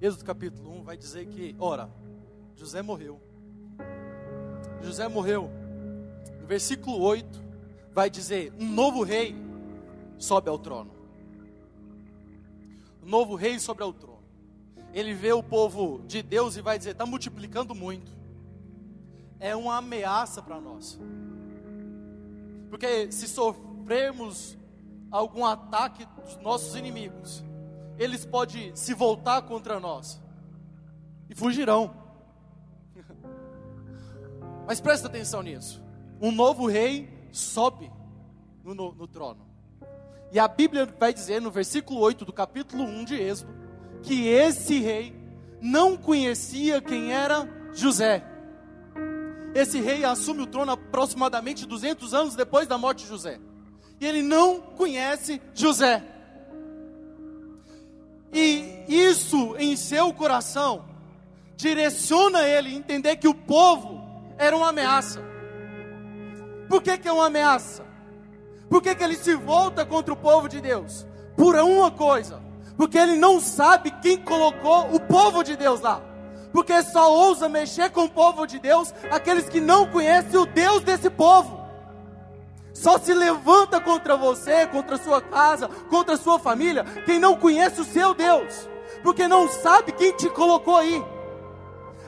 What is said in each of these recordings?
Êxodo capítulo 1 vai dizer que, ora, José morreu. José morreu. No versículo 8 vai dizer: um novo rei sobe ao trono. Um novo rei sobe ao trono. Ele vê o povo de Deus e vai dizer: está multiplicando muito. É uma ameaça para nós. Porque se sofrermos algum ataque dos nossos inimigos, eles podem se voltar contra nós e fugirão. Mas presta atenção nisso. Um novo rei sobe no, no, no, trono. E a Bíblia vai dizer no versículo 8 do capítulo 1 de Êxodo que esse rei não conhecia quem era José. Esse rei assume o trono aproximadamente 200 anos depois da morte de José. E ele não conhece José. E isso em seu coração direciona ele a entender que o povo era uma ameaça. Por que, que é uma ameaça? Por que, que ele se volta contra o povo de Deus? Por uma coisa, porque ele não sabe quem colocou o povo de Deus lá. Porque só ousa mexer com o povo de Deus aqueles que não conhecem o Deus desse povo. Só se levanta contra você, contra a sua casa, contra a sua família, quem não conhece o seu Deus, porque não sabe quem te colocou aí.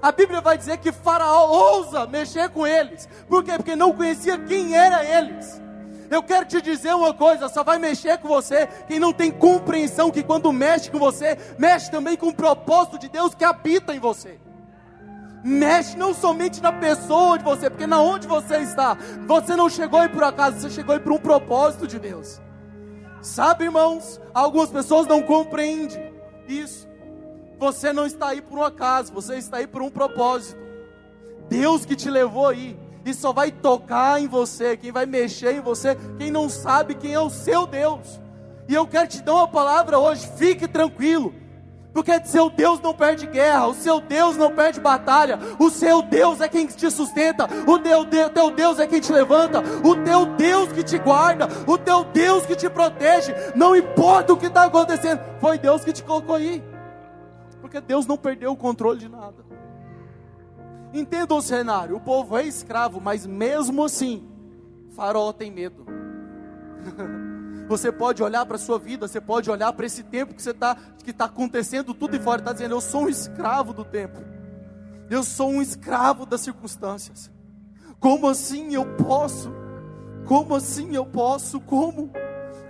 A Bíblia vai dizer que Faraó ousa mexer com eles. Por quê? Porque não conhecia quem era eles. Eu quero te dizer uma coisa: só vai mexer com você quem não tem compreensão que quando mexe com você, mexe também com o propósito de Deus que habita em você. Mexe não somente na pessoa de você, porque na onde você está, você não chegou aí por acaso, você chegou aí por um propósito de Deus. Sabe, irmãos, algumas pessoas não compreendem isso. Você não está aí por um acaso, você está aí por um propósito. Deus que te levou aí, e só vai tocar em você, quem vai mexer em você, quem não sabe quem é o seu Deus. E eu quero te dar uma palavra hoje, fique tranquilo. Porque seu Deus não perde guerra, o seu Deus não perde batalha, o seu Deus é quem te sustenta, o teu, teu Deus é quem te levanta, o teu Deus que te guarda, o teu Deus que te protege, não importa o que está acontecendo, foi Deus que te colocou aí porque Deus não perdeu o controle de nada. Entenda o cenário: o povo é escravo, mas mesmo assim, Faraó tem medo. Você pode olhar para a sua vida, você pode olhar para esse tempo que está que tá acontecendo tudo e fora, está dizendo: Eu sou um escravo do tempo, eu sou um escravo das circunstâncias. Como assim eu posso? Como assim eu posso? Como?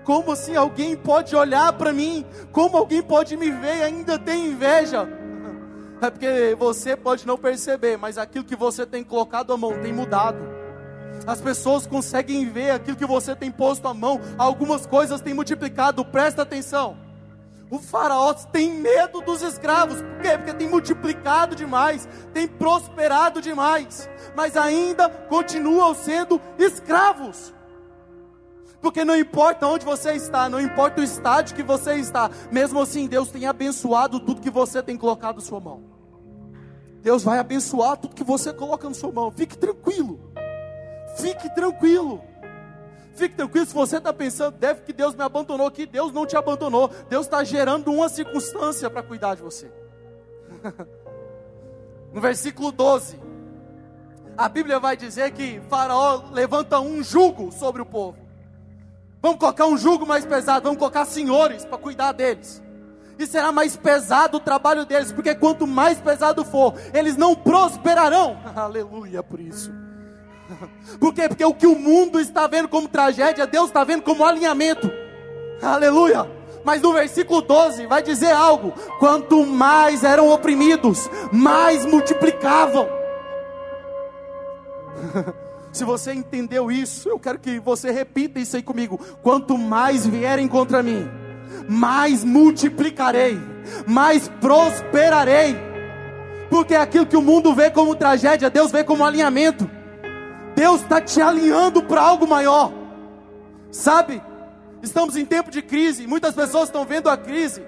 Como assim alguém pode olhar para mim? Como alguém pode me ver e ainda ter inveja? É porque você pode não perceber, mas aquilo que você tem colocado a mão tem mudado. As pessoas conseguem ver aquilo que você tem posto a mão. Algumas coisas têm multiplicado. Presta atenção. O faraó tem medo dos escravos. Por quê? Porque tem multiplicado demais, tem prosperado demais, mas ainda continuam sendo escravos. Porque não importa onde você está, não importa o estádio que você está, mesmo assim Deus tem abençoado tudo que você tem colocado na sua mão. Deus vai abençoar tudo que você coloca na sua mão. Fique tranquilo. Fique tranquilo. Fique tranquilo se você está pensando, deve que Deus me abandonou aqui. Deus não te abandonou. Deus está gerando uma circunstância para cuidar de você. no versículo 12, a Bíblia vai dizer que Faraó levanta um jugo sobre o povo. Vamos colocar um jugo mais pesado, vamos colocar senhores para cuidar deles. E será mais pesado o trabalho deles, porque quanto mais pesado for, eles não prosperarão. Aleluia por isso. Por quê? Porque o que o mundo está vendo como tragédia, Deus está vendo como alinhamento. Aleluia. Mas no versículo 12 vai dizer algo: quanto mais eram oprimidos, mais multiplicavam. Se você entendeu isso, eu quero que você repita isso aí comigo. Quanto mais vierem contra mim, mais multiplicarei, mais prosperarei. Porque aquilo que o mundo vê como tragédia, Deus vê como alinhamento. Deus está te alinhando para algo maior. Sabe? Estamos em tempo de crise. Muitas pessoas estão vendo a crise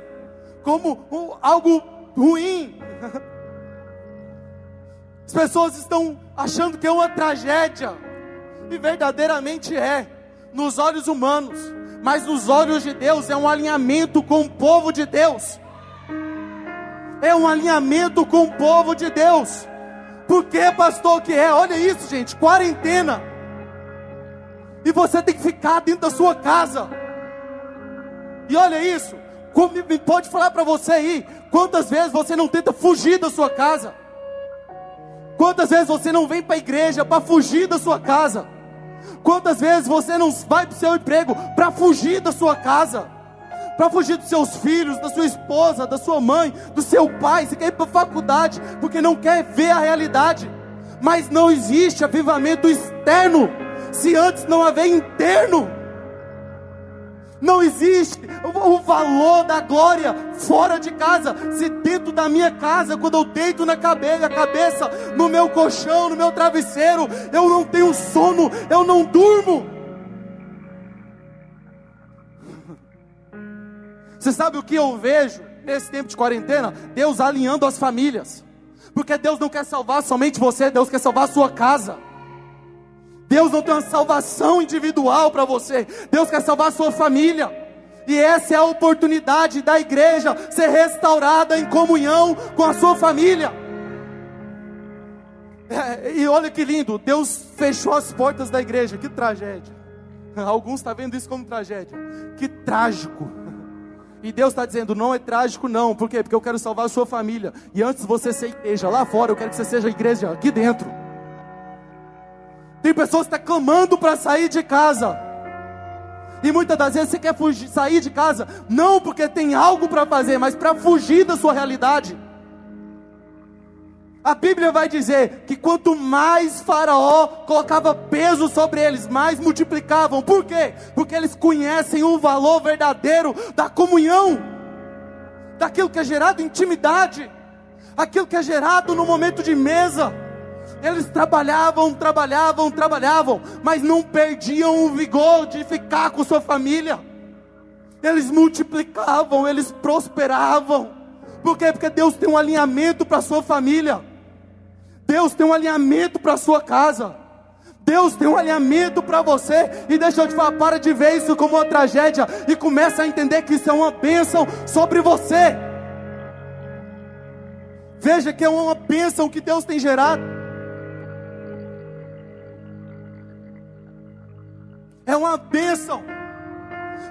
como algo ruim. As pessoas estão achando que é uma tragédia, e verdadeiramente é, nos olhos humanos, mas nos olhos de Deus é um alinhamento com o povo de Deus. É um alinhamento com o povo de Deus. Por que, pastor, que é? Olha isso, gente, quarentena. E você tem que ficar dentro da sua casa. E olha isso, como pode falar para você aí, quantas vezes você não tenta fugir da sua casa? Quantas vezes você não vem para a igreja para fugir da sua casa? Quantas vezes você não vai para o seu emprego para fugir da sua casa? Para fugir dos seus filhos, da sua esposa, da sua mãe, do seu pai, você quer ir para a faculdade porque não quer ver a realidade. Mas não existe avivamento externo se antes não haver interno. Não existe o valor da glória fora de casa. Se dentro da minha casa, quando eu deito na cabeça, cabeça no meu colchão, no meu travesseiro, eu não tenho sono, eu não durmo. Você sabe o que eu vejo nesse tempo de quarentena? Deus alinhando as famílias. Porque Deus não quer salvar somente você, Deus quer salvar a sua casa. Deus não tem uma salvação individual para você. Deus quer salvar a sua família. E essa é a oportunidade da igreja ser restaurada em comunhão com a sua família. É, e olha que lindo, Deus fechou as portas da igreja. Que tragédia. Alguns estão tá vendo isso como tragédia. Que trágico. E Deus está dizendo: não é trágico, não. Por quê? Porque eu quero salvar a sua família. E antes você ser igreja lá fora, eu quero que você seja igreja aqui dentro. Tem pessoas que estão tá clamando para sair de casa. E muitas das vezes você quer fugir, sair de casa, não porque tem algo para fazer, mas para fugir da sua realidade. A Bíblia vai dizer que quanto mais Faraó colocava peso sobre eles, mais multiplicavam. Por quê? Porque eles conhecem o valor verdadeiro da comunhão, daquilo que é gerado intimidade, aquilo que é gerado no momento de mesa. Eles trabalhavam, trabalhavam, trabalhavam, mas não perdiam o vigor de ficar com sua família. Eles multiplicavam, eles prosperavam. Por quê? Porque Deus tem um alinhamento para a sua família. Deus tem um alinhamento para a sua casa. Deus tem um alinhamento para você. E deixa eu te falar, para de ver isso como uma tragédia e começa a entender que isso é uma bênção sobre você. Veja que é uma bênção que Deus tem gerado. É uma bênção.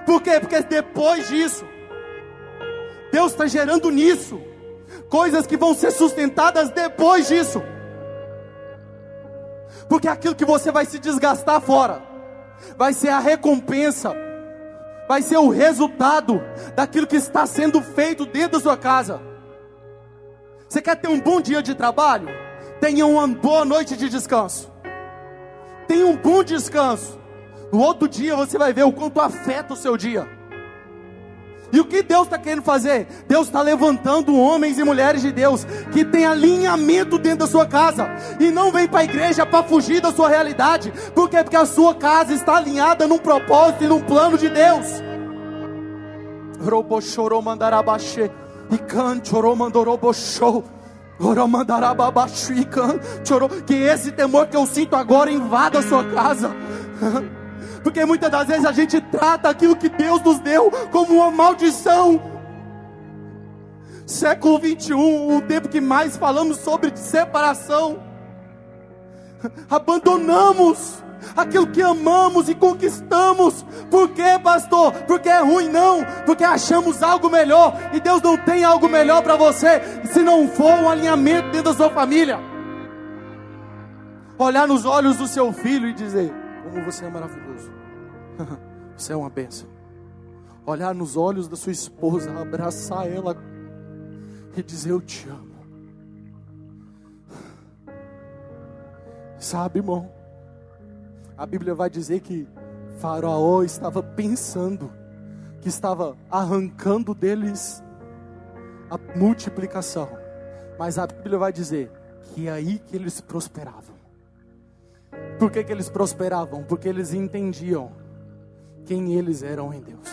Por quê? Porque depois disso, Deus está gerando nisso coisas que vão ser sustentadas depois disso. Porque aquilo que você vai se desgastar fora, vai ser a recompensa, vai ser o resultado daquilo que está sendo feito dentro da sua casa. Você quer ter um bom dia de trabalho? Tenha uma boa noite de descanso. Tenha um bom descanso. No outro dia você vai ver o quanto afeta o seu dia. E o que Deus está querendo fazer? Deus está levantando homens e mulheres de Deus que tem alinhamento dentro da sua casa e não vem para a igreja para fugir da sua realidade. Por quê? Porque a sua casa está alinhada num propósito e num plano de Deus. e can Que esse temor que eu sinto agora invada a sua casa. Porque muitas das vezes a gente trata aquilo que Deus nos deu como uma maldição. Século 21, o tempo que mais falamos sobre separação. Abandonamos aquilo que amamos e conquistamos. Por quê, pastor? Porque é ruim, não. Porque achamos algo melhor. E Deus não tem algo melhor para você se não for um alinhamento dentro da sua família. Olhar nos olhos do seu filho e dizer: Como você é maravilhoso. Você é uma bênção. Olhar nos olhos da sua esposa, abraçar ela e dizer: Eu te amo. Sabe, irmão? A Bíblia vai dizer que Faraó estava pensando, que estava arrancando deles a multiplicação. Mas a Bíblia vai dizer que é aí que eles prosperavam. Por que, que eles prosperavam? Porque eles entendiam quem eles eram em Deus.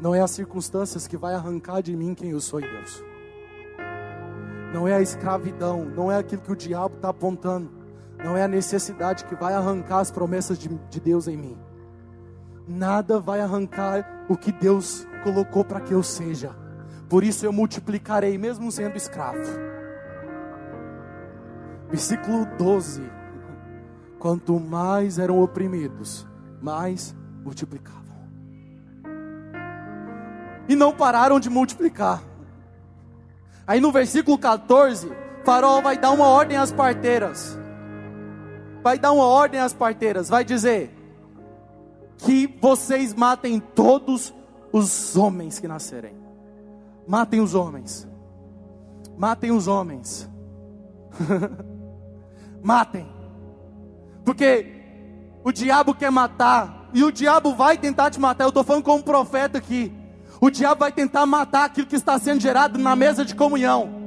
Não é as circunstâncias que vai arrancar de mim quem eu sou em Deus. Não é a escravidão, não é aquilo que o diabo está apontando. Não é a necessidade que vai arrancar as promessas de, de Deus em mim. Nada vai arrancar o que Deus colocou para que eu seja. Por isso eu multiplicarei, mesmo sendo escravo. Versículo 12: Quanto mais eram oprimidos, mais multiplicavam. E não pararam de multiplicar. Aí no versículo 14, Farol vai dar uma ordem às parteiras. Vai dar uma ordem às parteiras, vai dizer: que vocês matem todos os homens que nascerem. Matem os homens. Matem os homens. Matem. Porque o diabo quer matar. E o diabo vai tentar te matar. Eu estou falando como um profeta aqui. O diabo vai tentar matar aquilo que está sendo gerado na mesa de comunhão.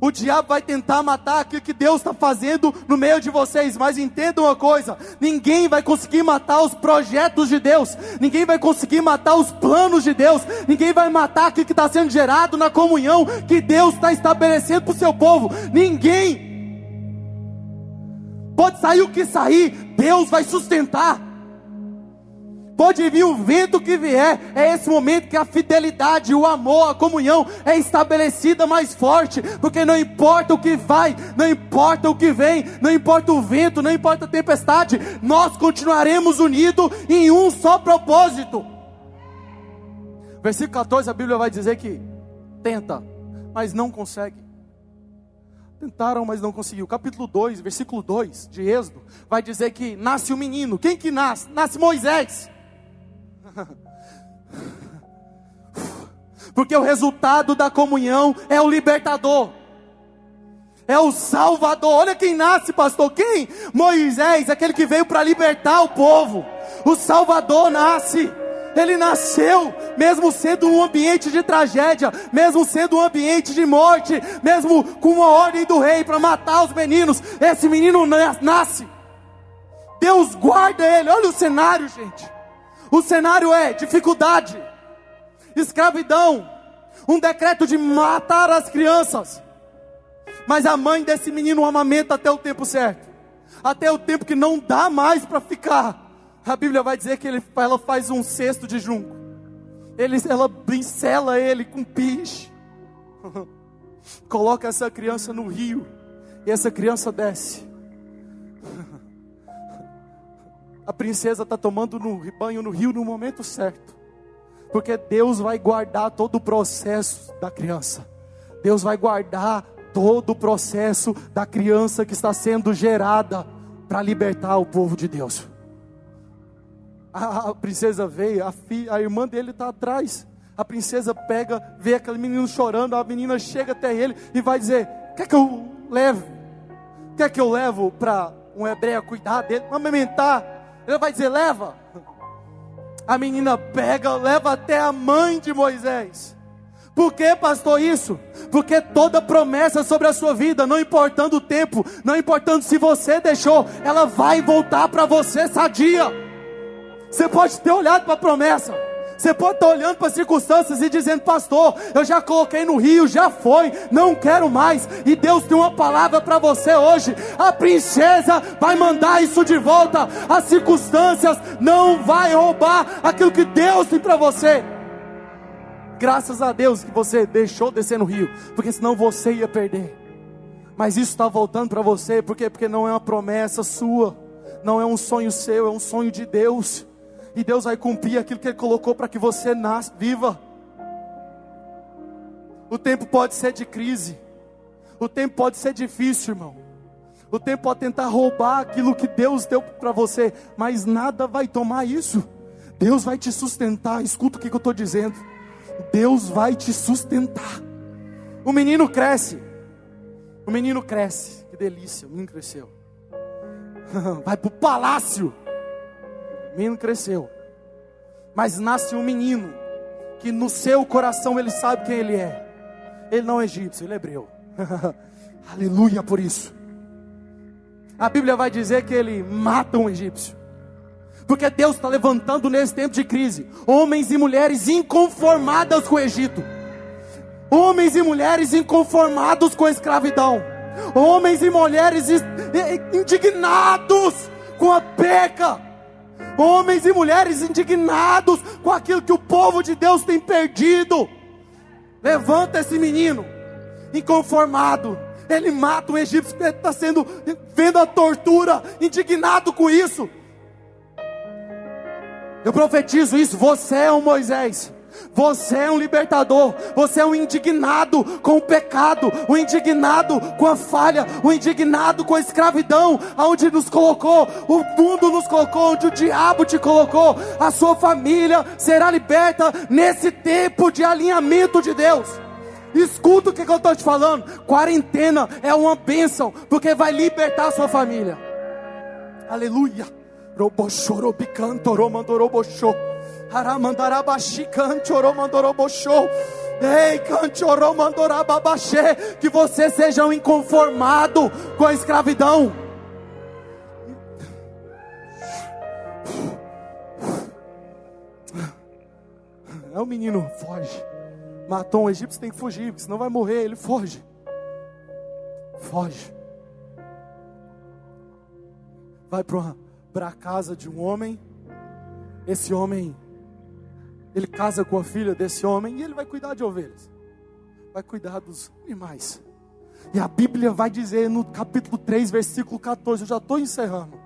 O diabo vai tentar matar aquilo que Deus está fazendo no meio de vocês, mas entenda uma coisa: ninguém vai conseguir matar os projetos de Deus, ninguém vai conseguir matar os planos de Deus, ninguém vai matar aquilo que está sendo gerado na comunhão que Deus está estabelecendo para o seu povo. Ninguém. Pode sair o que sair, Deus vai sustentar. Pode vir o vento que vier, é esse momento que a fidelidade, o amor, a comunhão é estabelecida mais forte, porque não importa o que vai, não importa o que vem, não importa o vento, não importa a tempestade, nós continuaremos unidos em um só propósito. Versículo 14, a Bíblia vai dizer que tenta, mas não consegue. Tentaram, mas não conseguiu. Capítulo 2, versículo 2 de Êxodo, vai dizer que nasce um menino. Quem que nasce? Nasce Moisés. Porque o resultado da comunhão é o libertador. É o Salvador. Olha quem nasce, pastor. Quem? Moisés, aquele que veio para libertar o povo. O Salvador nasce. Ele nasceu, mesmo sendo um ambiente de tragédia, mesmo sendo um ambiente de morte, mesmo com uma ordem do rei para matar os meninos. Esse menino nasce. Deus guarda ele. Olha o cenário, gente. O cenário é dificuldade, escravidão, um decreto de matar as crianças. Mas a mãe desse menino amamenta até o tempo certo, até o tempo que não dá mais para ficar. A Bíblia vai dizer que ele, ela faz um cesto de junco, ele, ela pincela ele com piche, coloca essa criança no rio, e essa criança desce. a princesa está tomando no banho no rio no momento certo. Porque Deus vai guardar todo o processo da criança. Deus vai guardar todo o processo da criança que está sendo gerada para libertar o povo de Deus. A, a princesa veio, a, a irmã dele está atrás. A princesa pega, vê aquele menino chorando, a menina chega até ele e vai dizer: Quer que eu leve? Quer que eu levo para um hebreu cuidar dele, amamentar? Ele vai dizer: leva. A menina pega, leva até a mãe de Moisés. Por que, pastor, isso? Porque toda promessa sobre a sua vida, não importando o tempo, não importando se você deixou, ela vai voltar para você sadia. Você pode ter olhado para a promessa, você pode estar olhando para as circunstâncias e dizendo, pastor, eu já coloquei no rio, já foi, não quero mais. E Deus tem uma palavra para você hoje. A princesa vai mandar isso de volta. As circunstâncias não vai roubar aquilo que Deus tem para você. Graças a Deus que você deixou descer no rio, porque senão você ia perder. Mas isso está voltando para você, por quê? Porque não é uma promessa sua, não é um sonho seu, é um sonho de Deus e Deus vai cumprir aquilo que Ele colocou para que você nasça, viva. O tempo pode ser de crise, o tempo pode ser difícil, irmão. O tempo pode tentar roubar aquilo que Deus deu para você, mas nada vai tomar isso. Deus vai te sustentar. Escuta o que eu estou dizendo. Deus vai te sustentar. O menino cresce. O menino cresce. Que delícia, o menino cresceu. Vai para o palácio menino cresceu. Mas nasce um menino que no seu coração ele sabe quem ele é. Ele não é egípcio, ele é hebreu. Aleluia por isso. A Bíblia vai dizer que ele mata um egípcio. Porque Deus está levantando nesse tempo de crise homens e mulheres inconformadas com o Egito, homens e mulheres inconformados com a escravidão, homens e mulheres indignados com a perca, homens e mulheres indignados com aquilo que o povo de Deus tem perdido. Levanta esse menino, inconformado. Ele mata um egípcio que está sendo, vendo a tortura, indignado com isso. Eu profetizo isso. Você é um Moisés. Você é um libertador, você é um indignado com o pecado, o um indignado com a falha, o um indignado com a escravidão, aonde nos colocou, o mundo nos colocou, onde o diabo te colocou. A sua família será liberta nesse tempo de alinhamento de Deus. Escuta o que eu estou te falando. Quarentena é uma bênção, porque vai libertar a sua família. Aleluia. Robochorobicanto. Aramandarabashi canchoromandoroboshou. Ei. Que você seja um inconformado com a escravidão. É o menino, foge. Matou um egípcio, tem que fugir, porque senão vai morrer. Ele foge. Foge. Vai para a casa de um homem. Esse homem ele casa com a filha desse homem e ele vai cuidar de ovelhas, vai cuidar dos animais. E a Bíblia vai dizer no capítulo 3, versículo 14, eu já estou encerrando.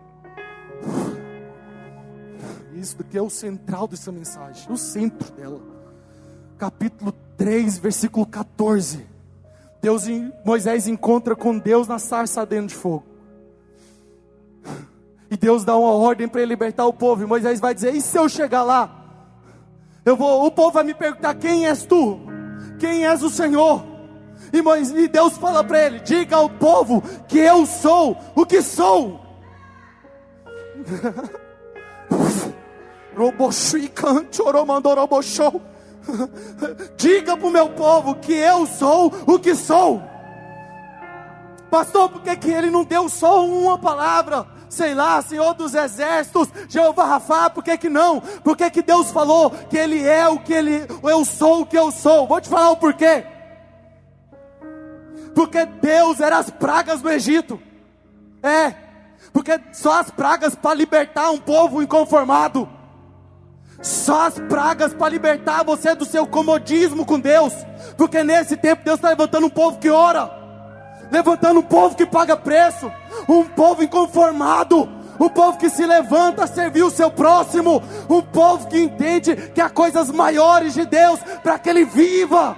Isso que é o central dessa mensagem, o centro dela. Capítulo 3, versículo 14. Deus, Moisés encontra com Deus na sarça dentro de fogo. E Deus dá uma ordem para ele libertar o povo. E Moisés vai dizer: E se eu chegar lá? Eu vou, o povo vai me perguntar: quem és tu? Quem és o Senhor? E, e Deus fala para ele: diga ao povo que eu sou o que sou. Diga para o meu povo que eu sou o que sou. Pastor, por que, que ele não deu só uma palavra? Sei lá, Senhor dos exércitos, Jeová Rafa, por que que não? Por que que Deus falou que Ele é o que Ele, eu sou o que eu sou? Vou te falar o porquê. Porque Deus era as pragas do Egito. É, porque só as pragas para libertar um povo inconformado. Só as pragas para libertar você do seu comodismo com Deus. Porque nesse tempo Deus está levantando um povo que ora levantando um povo que paga preço, um povo inconformado, um povo que se levanta a servir o seu próximo, um povo que entende que há coisas maiores de Deus para que ele viva.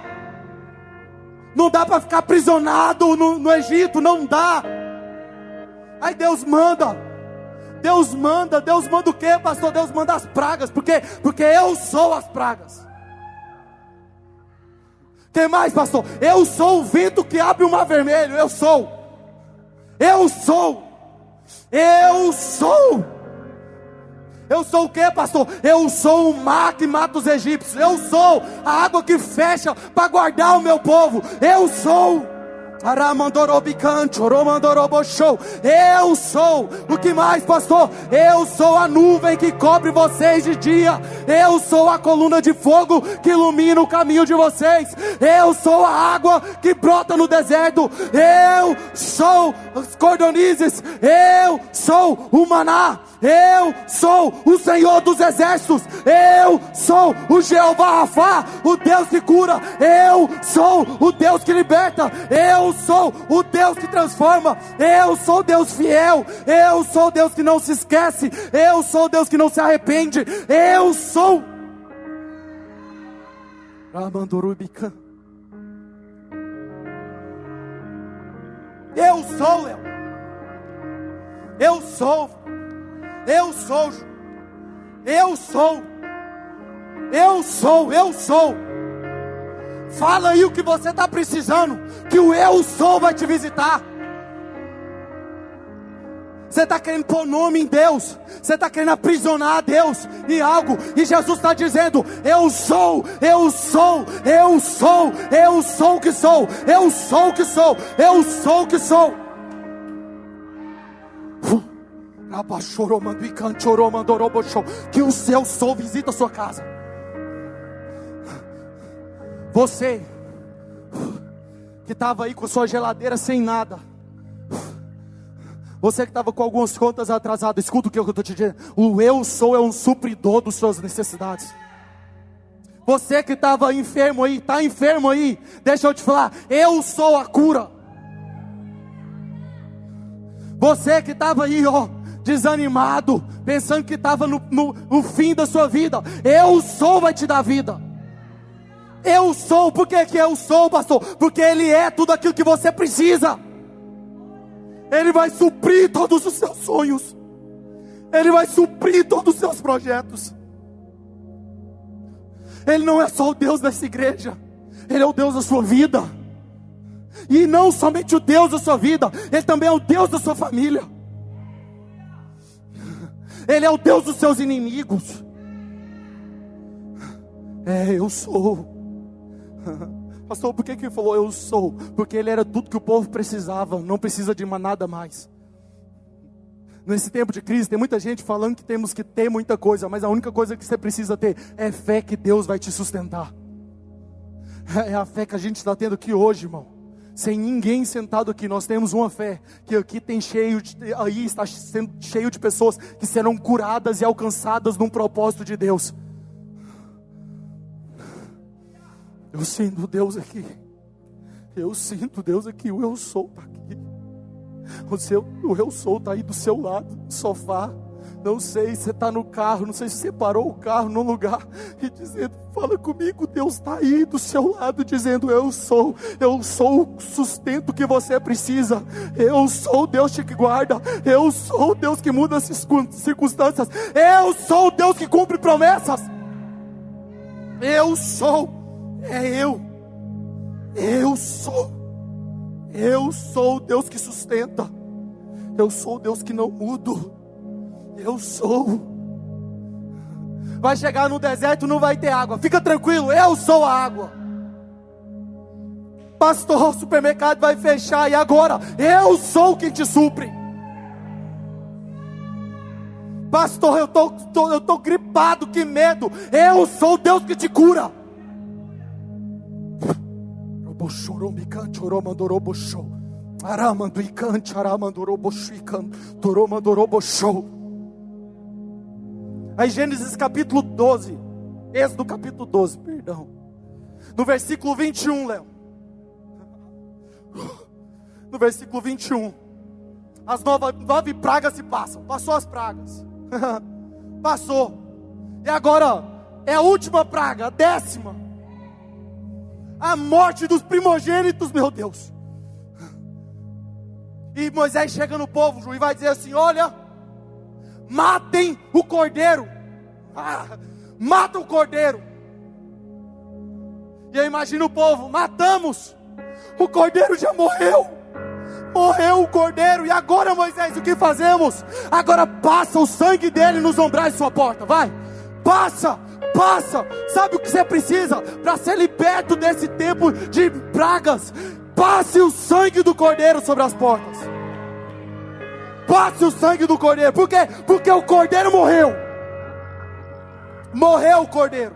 Não dá para ficar aprisionado no, no Egito, não dá. Aí Deus manda, Deus manda, Deus manda o que, pastor? Deus manda as pragas, porque porque eu sou as pragas. Tem mais, pastor? Eu sou o vento que abre o mar vermelho. Eu sou. Eu sou. Eu sou. Eu sou o que, pastor? Eu sou o mar que mata os egípcios. Eu sou a água que fecha para guardar o meu povo. Eu sou. Eu sou, o que mais, pastor? Eu sou a nuvem que cobre vocês de dia. Eu sou a coluna de fogo que ilumina o caminho de vocês. Eu sou a água que brota no deserto. Eu sou os cordonizes. Eu sou o maná. Eu sou o Senhor dos exércitos. Eu sou o Jeová Rafa, o Deus que cura. Eu sou o Deus que liberta. Eu sou o Deus que transforma. Eu sou Deus fiel. Eu sou Deus que não se esquece. Eu sou Deus que não se arrepende. Eu sou. Eu sou, eu. Eu sou. Eu sou. Eu sou. Eu sou, eu sou. Fala aí o que você está precisando, que o eu sou vai te visitar. Você está querendo pôr nome em Deus, você está querendo aprisionar a Deus em algo, e Jesus está dizendo: Eu sou, eu sou, eu sou, eu sou o que sou, eu sou o que sou, eu sou o que sou. Que o seu sol visita a sua casa. Você que estava aí com sua geladeira sem nada. Você que estava com algumas contas atrasadas, escuta o que eu estou te dizendo. O eu sou é um supridor das suas necessidades. Você que estava enfermo aí, está enfermo aí, deixa eu te falar, eu sou a cura. Você que estava aí, ó, desanimado, pensando que estava no, no, no, fim da sua vida, eu sou vai te dar vida. Eu sou, por que, que eu sou, pastor? Porque Ele é tudo aquilo que você precisa. Ele vai suprir todos os seus sonhos. Ele vai suprir todos os seus projetos. Ele não é só o Deus dessa igreja, Ele é o Deus da sua vida. E não somente o Deus da sua vida, Ele também é o Deus da sua família. Ele é o Deus dos seus inimigos. É, eu sou. Pastor, por que, que ele falou eu sou? Porque ele era tudo que o povo precisava, não precisa de nada mais. Nesse tempo de crise, tem muita gente falando que temos que ter muita coisa, mas a única coisa que você precisa ter é fé que Deus vai te sustentar. É a fé que a gente está tendo aqui hoje, irmão. Sem ninguém sentado aqui, nós temos uma fé que aqui tem cheio de, aí está sendo cheio de pessoas que serão curadas e alcançadas num propósito de Deus. Eu sinto Deus aqui. Eu sinto Deus aqui. O eu sou está aqui. O, seu, o eu sou está aí do seu lado, sofá. Não sei se você está no carro, não sei se você parou o carro num lugar e dizendo, fala comigo, Deus está aí do seu lado, dizendo, eu sou, eu sou o sustento que você precisa, eu sou o Deus que guarda, eu sou o Deus que muda as circunstâncias, eu sou o Deus que cumpre promessas, eu sou é eu. Eu sou. Eu sou o Deus que sustenta. Eu sou o Deus que não mudo. Eu sou. Vai chegar no deserto, não vai ter água. Fica tranquilo, eu sou a água. Pastor, o supermercado vai fechar e agora eu sou quem te supre. Pastor, eu tô, tô, eu tô gripado, que medo. Eu sou o Deus que te cura. Aí Gênesis capítulo 12, Êxodo capítulo 12, perdão. No versículo 21, Léo. No versículo 21. As nove, nove pragas se passam. Passou as pragas. Passou. E agora é a última praga, a décima a morte dos primogênitos, meu Deus. E Moisés chega no povo e vai dizer assim: Olha, matem o cordeiro, ah, mata o cordeiro. E eu imagino o povo: matamos, o cordeiro já morreu. Morreu o cordeiro, e agora Moisés, o que fazemos? Agora passa o sangue dele nos ombrais de sua porta, vai, passa, passa. Sabe o que você precisa para ser liberto desse tempo de pragas? Passe o sangue do cordeiro sobre as portas. Passe o sangue do cordeiro. Por quê? Porque o cordeiro morreu. Morreu o cordeiro.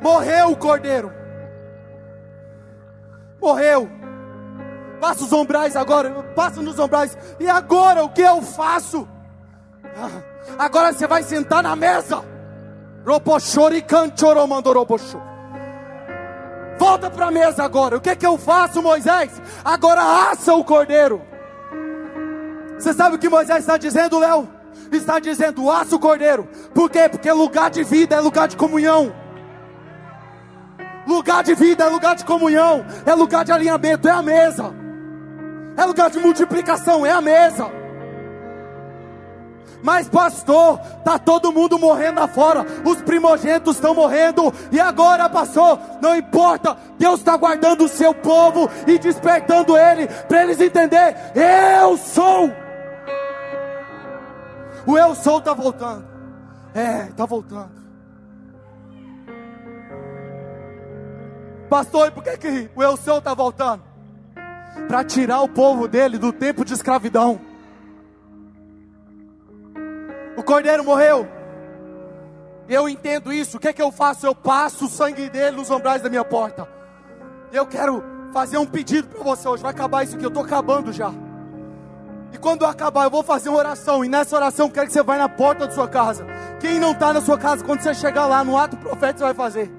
Morreu o cordeiro. Morreu. Passa os ombrais agora. Passa nos ombrais. E agora o que eu faço? Agora você vai sentar na mesa. Volta para a mesa agora. O que, é que eu faço, Moisés? Agora assa o cordeiro. Você sabe o que Moisés está dizendo, Léo? Está dizendo, assa o cordeiro. Por quê? Porque lugar de vida é lugar de comunhão. Lugar de vida é lugar de comunhão. É lugar de alinhamento, é a mesa. É lugar de multiplicação, é a mesa. Mas pastor, tá todo mundo morrendo afora. Os primogênitos estão morrendo. E agora, pastor, não importa. Deus está guardando o seu povo e despertando ele para eles entender. Eu sou. O eu sou está voltando. É, está voltando. Pastor, e por que, que o eu sou está voltando? Para tirar o povo dele do tempo de escravidão. Cordeiro morreu. Eu entendo isso. O que é que eu faço? Eu passo o sangue dele nos ombrais da minha porta. Eu quero fazer um pedido para você hoje. Vai acabar isso aqui. Eu estou acabando já. E quando eu acabar, eu vou fazer uma oração. E nessa oração, eu quero que você vá na porta da sua casa. Quem não está na sua casa, quando você chegar lá no ato profético, você vai fazer.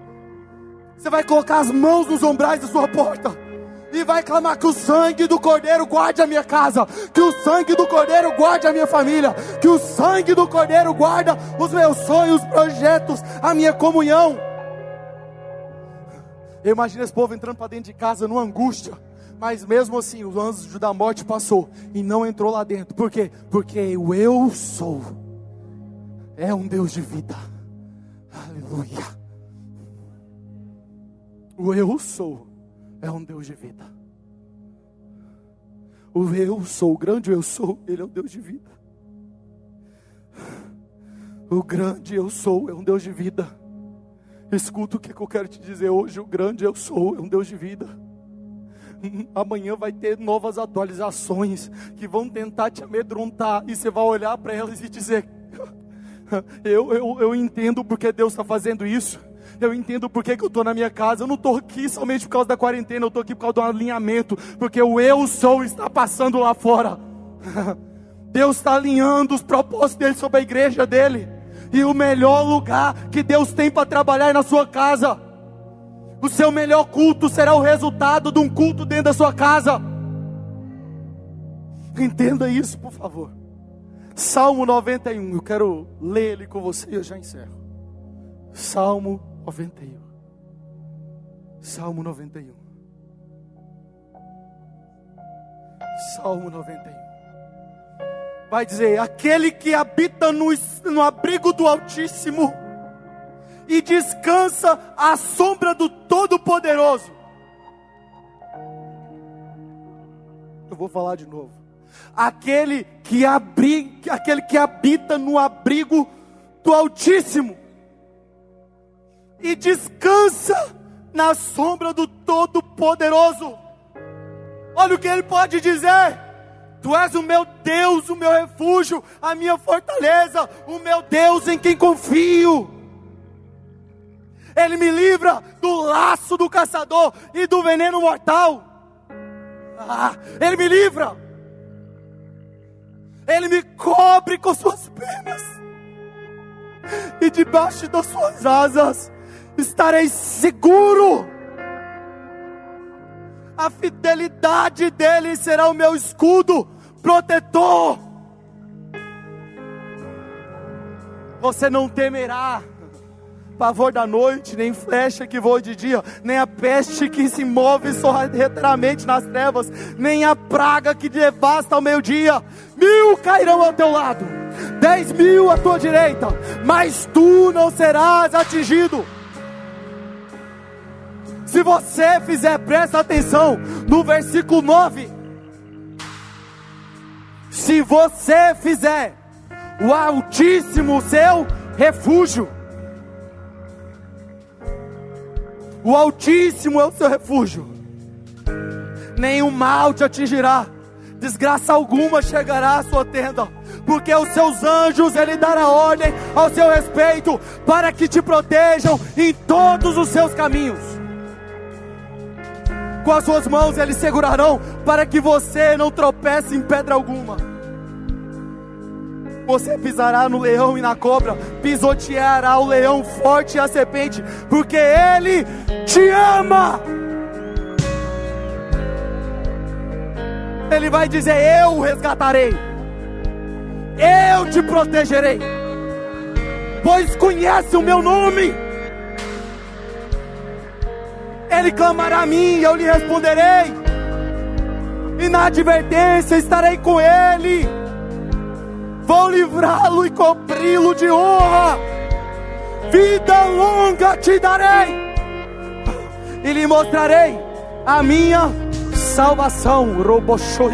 Você vai colocar as mãos nos ombrais da sua porta e vai clamar que o sangue do Cordeiro guarde a minha casa, que o sangue do Cordeiro guarde a minha família, que o sangue do Cordeiro guarda os meus sonhos, projetos, a minha comunhão. Eu imagino esse povo entrando para dentro de casa numa angústia. Mas mesmo assim, o anjo da morte passou e não entrou lá dentro. Por quê? Porque o eu sou é um Deus de vida. Aleluia. O eu sou é um Deus de vida. O eu sou, o grande eu sou, ele é um Deus de vida. O grande eu sou é um Deus de vida. Escuta o que eu quero te dizer hoje. O grande eu sou é um Deus de vida. Amanhã vai ter novas atualizações que vão tentar te amedrontar. E você vai olhar para elas e dizer: eu, eu, eu entendo porque Deus está fazendo isso. Eu entendo porque que eu estou na minha casa. Eu não estou aqui somente por causa da quarentena. Eu estou aqui por causa do alinhamento. Porque o eu sou está passando lá fora. Deus está alinhando os propósitos dele sobre a igreja dele. E o melhor lugar que Deus tem para trabalhar é na sua casa. O seu melhor culto será o resultado de um culto dentro da sua casa. Entenda isso, por favor. Salmo 91, eu quero ler ele com você e eu já encerro. Salmo 91. Salmo 91. Salmo 91 vai dizer: aquele que habita no, no abrigo do Altíssimo e descansa à sombra do Todo-Poderoso. Eu vou falar de novo. Aquele que, abri, aquele que habita no abrigo do Altíssimo e descansa na sombra do Todo-Poderoso. Olha o que ele pode dizer. Tu és o meu Deus, o meu refúgio, a minha fortaleza, o meu Deus em quem confio. Ele me livra do laço do caçador e do veneno mortal. Ah, ele me livra. Ele me cobre com suas penas. E debaixo das suas asas estarei seguro. A fidelidade dele será o meu escudo protetor. Você não temerá pavor da noite, nem flecha que voa de dia, nem a peste que se move sorrateiramente nas trevas, nem a praga que devasta ao meio-dia. Mil cairão ao teu lado, dez mil à tua direita, mas tu não serás atingido. Se você fizer, presta atenção no versículo 9. Se você fizer o Altíssimo seu refúgio, o Altíssimo é o seu refúgio, nenhum mal te atingirá, desgraça alguma chegará à sua tenda, porque os seus anjos ele dará ordem ao seu respeito, para que te protejam em todos os seus caminhos com as suas mãos eles segurarão, para que você não tropece em pedra alguma. Você pisará no leão e na cobra, pisoteará o leão forte e a serpente, porque ele te ama. Ele vai dizer: Eu o resgatarei, eu te protegerei, pois conhece o meu nome. Ele clamará a mim e eu lhe responderei. E na advertência estarei com ele. Vou livrá-lo e cobri-lo de honra. Vida longa te darei. E lhe mostrarei a minha salvação. Roboshoi.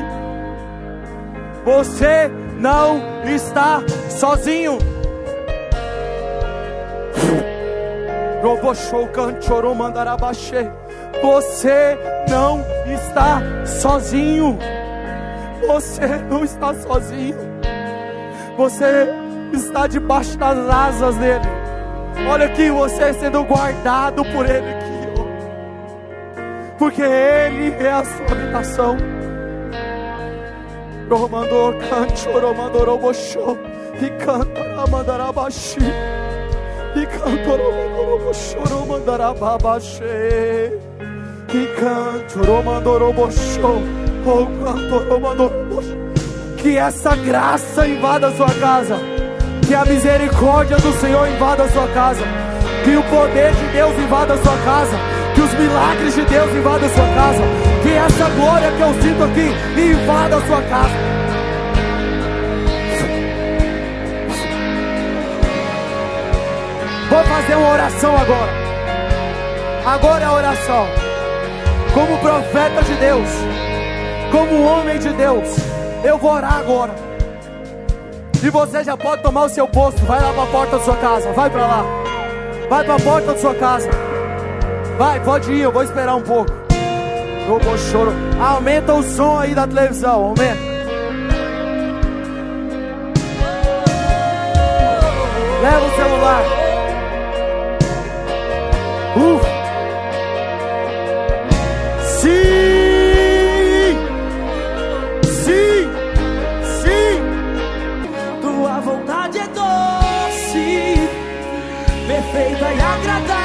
Você não está sozinho. Você não está sozinho. Você não está sozinho. Você está debaixo das asas dele. Olha aqui, você sendo guardado por ele aqui. Porque ele é a sua habitação. E cantará mandarabaxi. E cantorou mandorobochorou mandarababaxi. E cantorou mandorobochou. Oh, cantorou mandorobochou. Que essa graça invada a sua casa. Que a misericórdia do Senhor invada a sua casa. Que o poder de Deus invada a sua casa. Que os milagres de Deus invadam a sua casa. Que essa glória que eu sinto aqui invada a sua casa. Vou fazer uma oração agora. Agora é a oração. Como profeta de Deus, como homem de Deus, eu vou orar agora. E você já pode tomar o seu posto. Vai lá para a porta da sua casa. Vai para lá. Vai para a porta da sua casa. Vai, pode ir. Eu vou esperar um pouco. choro. Aumenta o som aí da televisão. Aumenta. Leva o celular. E agradável,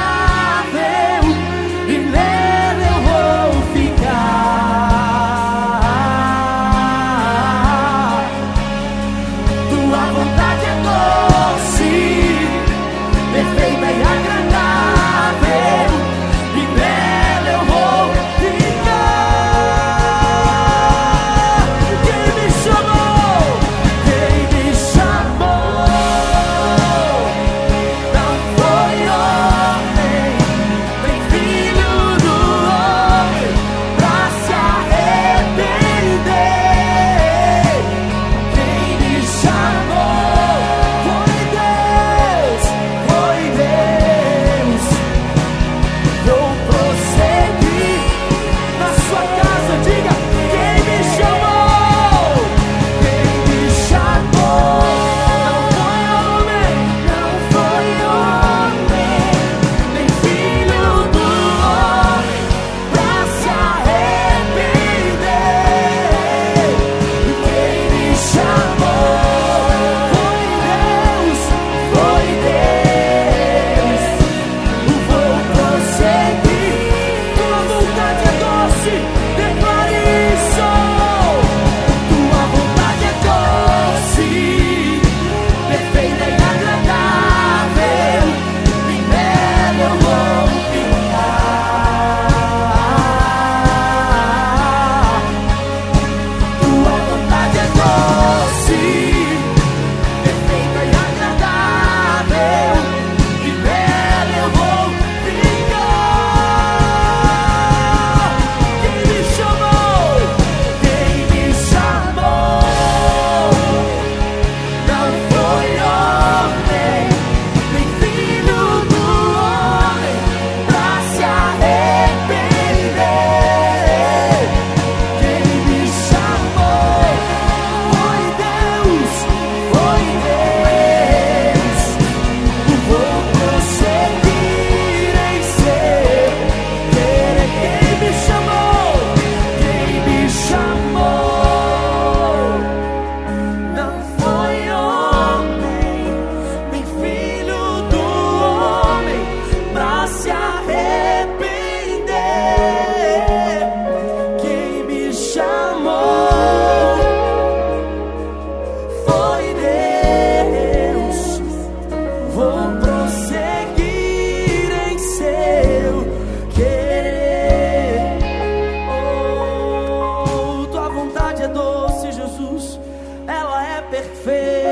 É perfeito.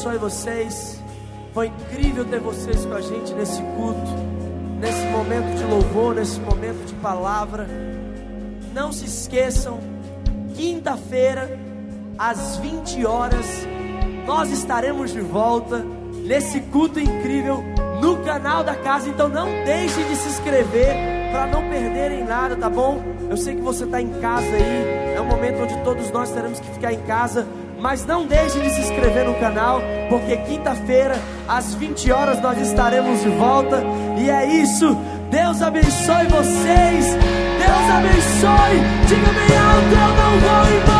Abençoe vocês. Foi incrível ter vocês com a gente nesse culto, nesse momento de louvor, nesse momento de palavra. Não se esqueçam, quinta-feira, às 20 horas, nós estaremos de volta nesse culto incrível no canal da casa. Então não deixe de se inscrever para não perderem nada, tá bom? Eu sei que você está em casa aí, é um momento onde todos nós teremos que ficar em casa. Mas não deixe de se inscrever no canal, porque quinta-feira, às 20 horas, nós estaremos de volta. E é isso. Deus abençoe vocês. Deus abençoe. Diga bem alto: eu não vou embora.